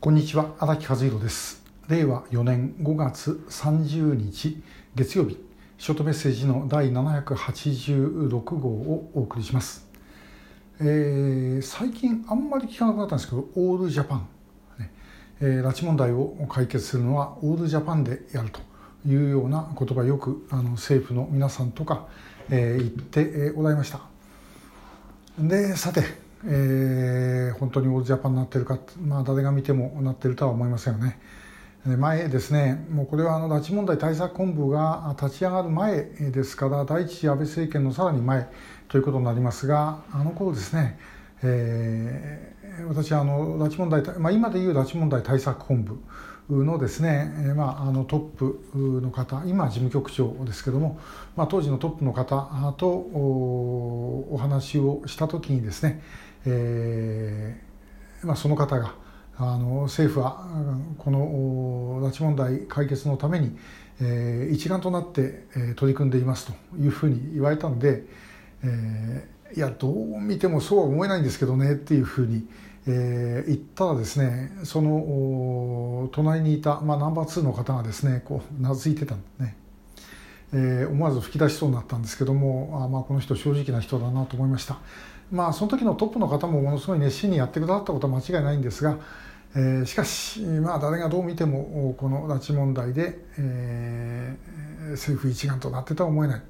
こんにちは荒木和弘です。令和4年5月30日月曜日。ショートメッセージの第786号をお送りします、えー、最近あんまり聞かなくなったんですけどオールジャパン、ね。えー、拉致問題を解決するのはオールジャパンでやるというような言葉よくあの政府の皆さんとか、えー、言っておられました。でさてえー、本当にオールジャパンになってるか、まあ、誰が見てもなってるとは思いませんよね。前ですね、もうこれはあの拉致問題対策本部が立ち上がる前ですから、第一次安倍政権のさらに前ということになりますが、あの頃ですね、えー、私はあの拉致問題、まあ、今でいう拉致問題対策本部のですね、まあ、あのトップの方今事務局長ですけども、まあ、当時のトップの方とお話をした時にですね、えーまあ、その方があの政府はこの拉致問題解決のために、えー、一丸となって、えー、取り組んでいますというふうに言われたので、えー、いやどう見てもそうは思えないんですけどねっていうふうに、えー、言ったらですねその隣にいた、まあ、ナンバー2の方がですねこうなずいてたんでね。えー、思わず吹き出しそうになったんですけどもあ、まあ、この人正直な人だなと思いました。まあ、その時のトップの方もものすごい熱心にやってくださったことは間違いないんですが、えー、しかし、まあ、誰がどう見てもこの拉致問題で、えー、政府一丸となってとは思えない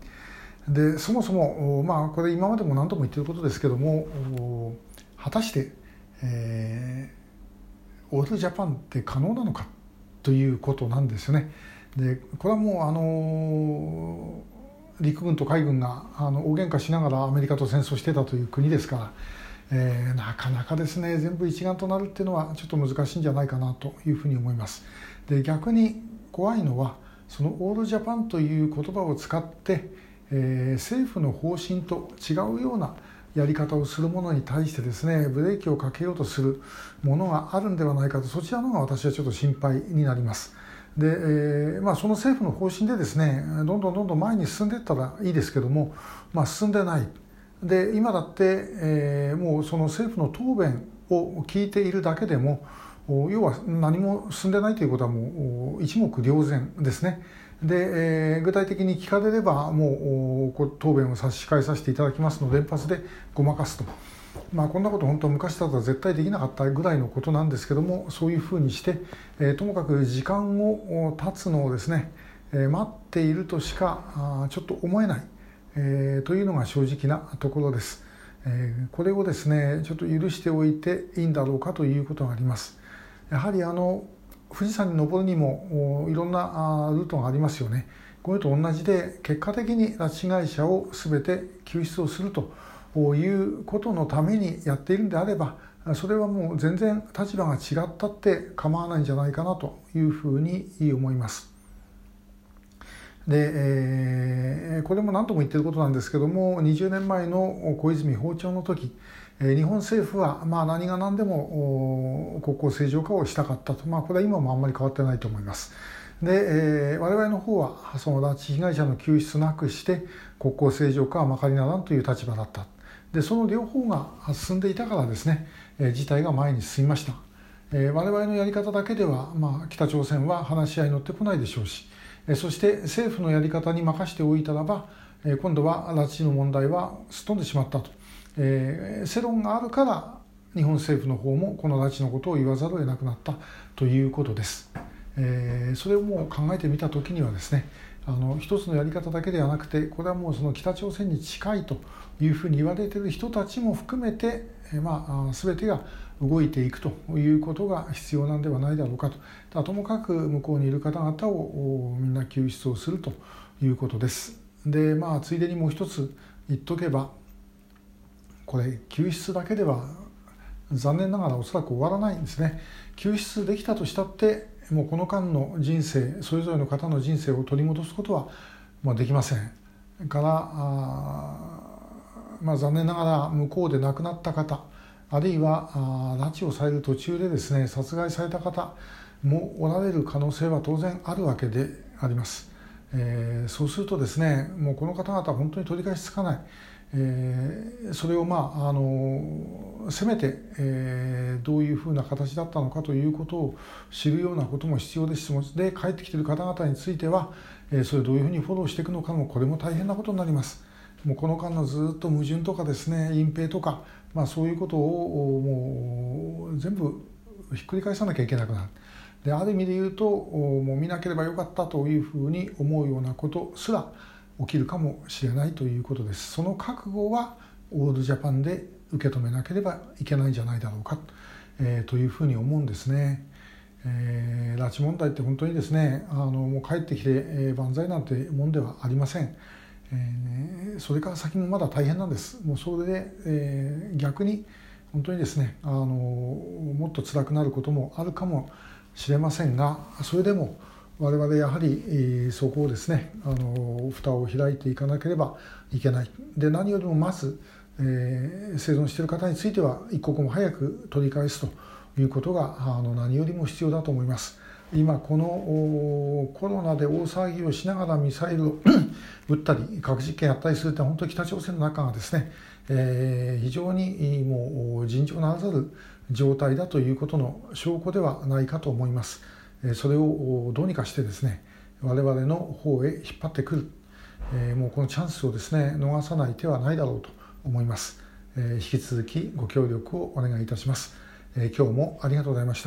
でそもそも、まあ、これ今までも何度も言ってることですけども果たして、えー、オールジャパンって可能なのかということなんですね。でこれはもうあの陸軍と海軍があの大喧嘩しながらアメリカと戦争してたという国ですから、えー、なかなかですね全部一丸となるっていうのはちょっと難しいんじゃないかなというふうに思います。で逆に怖いのはそのオールジャパンという言葉を使って、えー、政府の方針と違うようなやり方をするものに対してですねブレーキをかけようとするものがあるんではないかとそちらの方が私はちょっと心配になります。で、えーまあ、その政府の方針でですねどんどんどんどん前に進んでいったらいいですけども、まあ、進んでないで今だって、えー、もうその政府の答弁を聞いているだけでも要は何も進んでないということはもう一目瞭然ですね。で、えー、具体的に聞かれればもう答弁を差し控えさせていただきますので連発でごまかすと。まあ、こんなこと本当昔だったら絶対できなかったぐらいのことなんですけどもそういうふうにして、えー、ともかく時間を経つのをですね、えー、待っているとしかあちょっと思えない、えー、というのが正直なところです、えー、これをですねちょっと許しておいていいんだろうかということがありますやはりあの富士山に登るにもいろんなルートがありますよねこれと同じで結果的に拉致被害者を全て救出をするということのためにやっているんであればそれはもう全然立場が違ったって構わないんじゃないかなというふうに思います。で、えー、これも何度も言ってることなんですけども20年前の小泉訪朝の時日本政府はまあ何が何でも国交正常化をしたかったと、まあ、これは今もあんまり変わってないと思います。で、えー、我々の方はその拉致被害者の救出なくして国交正常化はまかりならんという立場だった。でその両方が進んでいたからですね、えー、事態が前に進みました、えー、我々のやり方だけでは、まあ、北朝鮮は話し合いに乗ってこないでしょうし、えー、そして政府のやり方に任しておいたらば、えー、今度は拉致の問題はすっ飛んでしまったと、えー、世論があるから日本政府の方もこの拉致のことを言わざるを得なくなったということです。えー、それをもう考えてみた時にはですねあの一つのやり方だけではなくてこれはもうその北朝鮮に近いというふうに言われている人たちも含めて、えまあ、全てが動いていくということが必要なんではないだろうかとともかく向こうにいる方々をみんな救出をするということです。でまあついでにもう一つ言っとけばこれ救出だけでは残念ながらおそらく終わらないんですね。救出できたとしたってもうこの間の人生それぞれの方の人生を取り戻すことはまあできませんから、まあ、残念ながら向こうで亡くなった方あるいは拉致をされる途中でですね殺害された方もおられる可能性は当然あるわけであります。えー、そうするとですねもうこの方々は本当に取り返しつかない、えー、それをまああのせめて、えー、どういうふうな形だったのかということを知るようなことも必要ですしで帰ってきている方々については、えー、それをどういうふうにフォローしていくのかもこれも大変なことになります。もうこの間のずっと矛盾とかですね隠蔽とか、まあ、そういうことをもう全部ひっくり返さなきゃいけなくなる。である意味で言うともう見なければよかったというふうに思うようなことすら起きるかもしれないということです。その覚悟はオールジャパンで受け止めなければいけないんじゃないだろうか、えー、というふうに思うんですね。えー、拉致問題って本当にですねあのもう帰ってきて、えー、万歳なんてもんではありません、えー、それから先もまだ大変なんです。もうそれで、えー、逆に本当にですねあのもっと辛くなることもあるかもませんがそれでも我々やはりそこをですねあの蓋を開いていかなければいけない。で何よりもまず、えー、生存している方については一刻も早く取り返すということがあの何よりも必要だと思います。今このコロナで大騒ぎをしながらミサイルを 撃ったり核実験やったりするって本当に北朝鮮の中がですね、えー、非常にもう尋常ならざる状態だということの証拠ではないかと思います。それをどうにかしてですね我々の方へ引っ張ってくる、えもうこのチャンスをですね逃さない手はないだろうと思います、え引き続きご協力をお願いいたします、え今日もありがとうございました。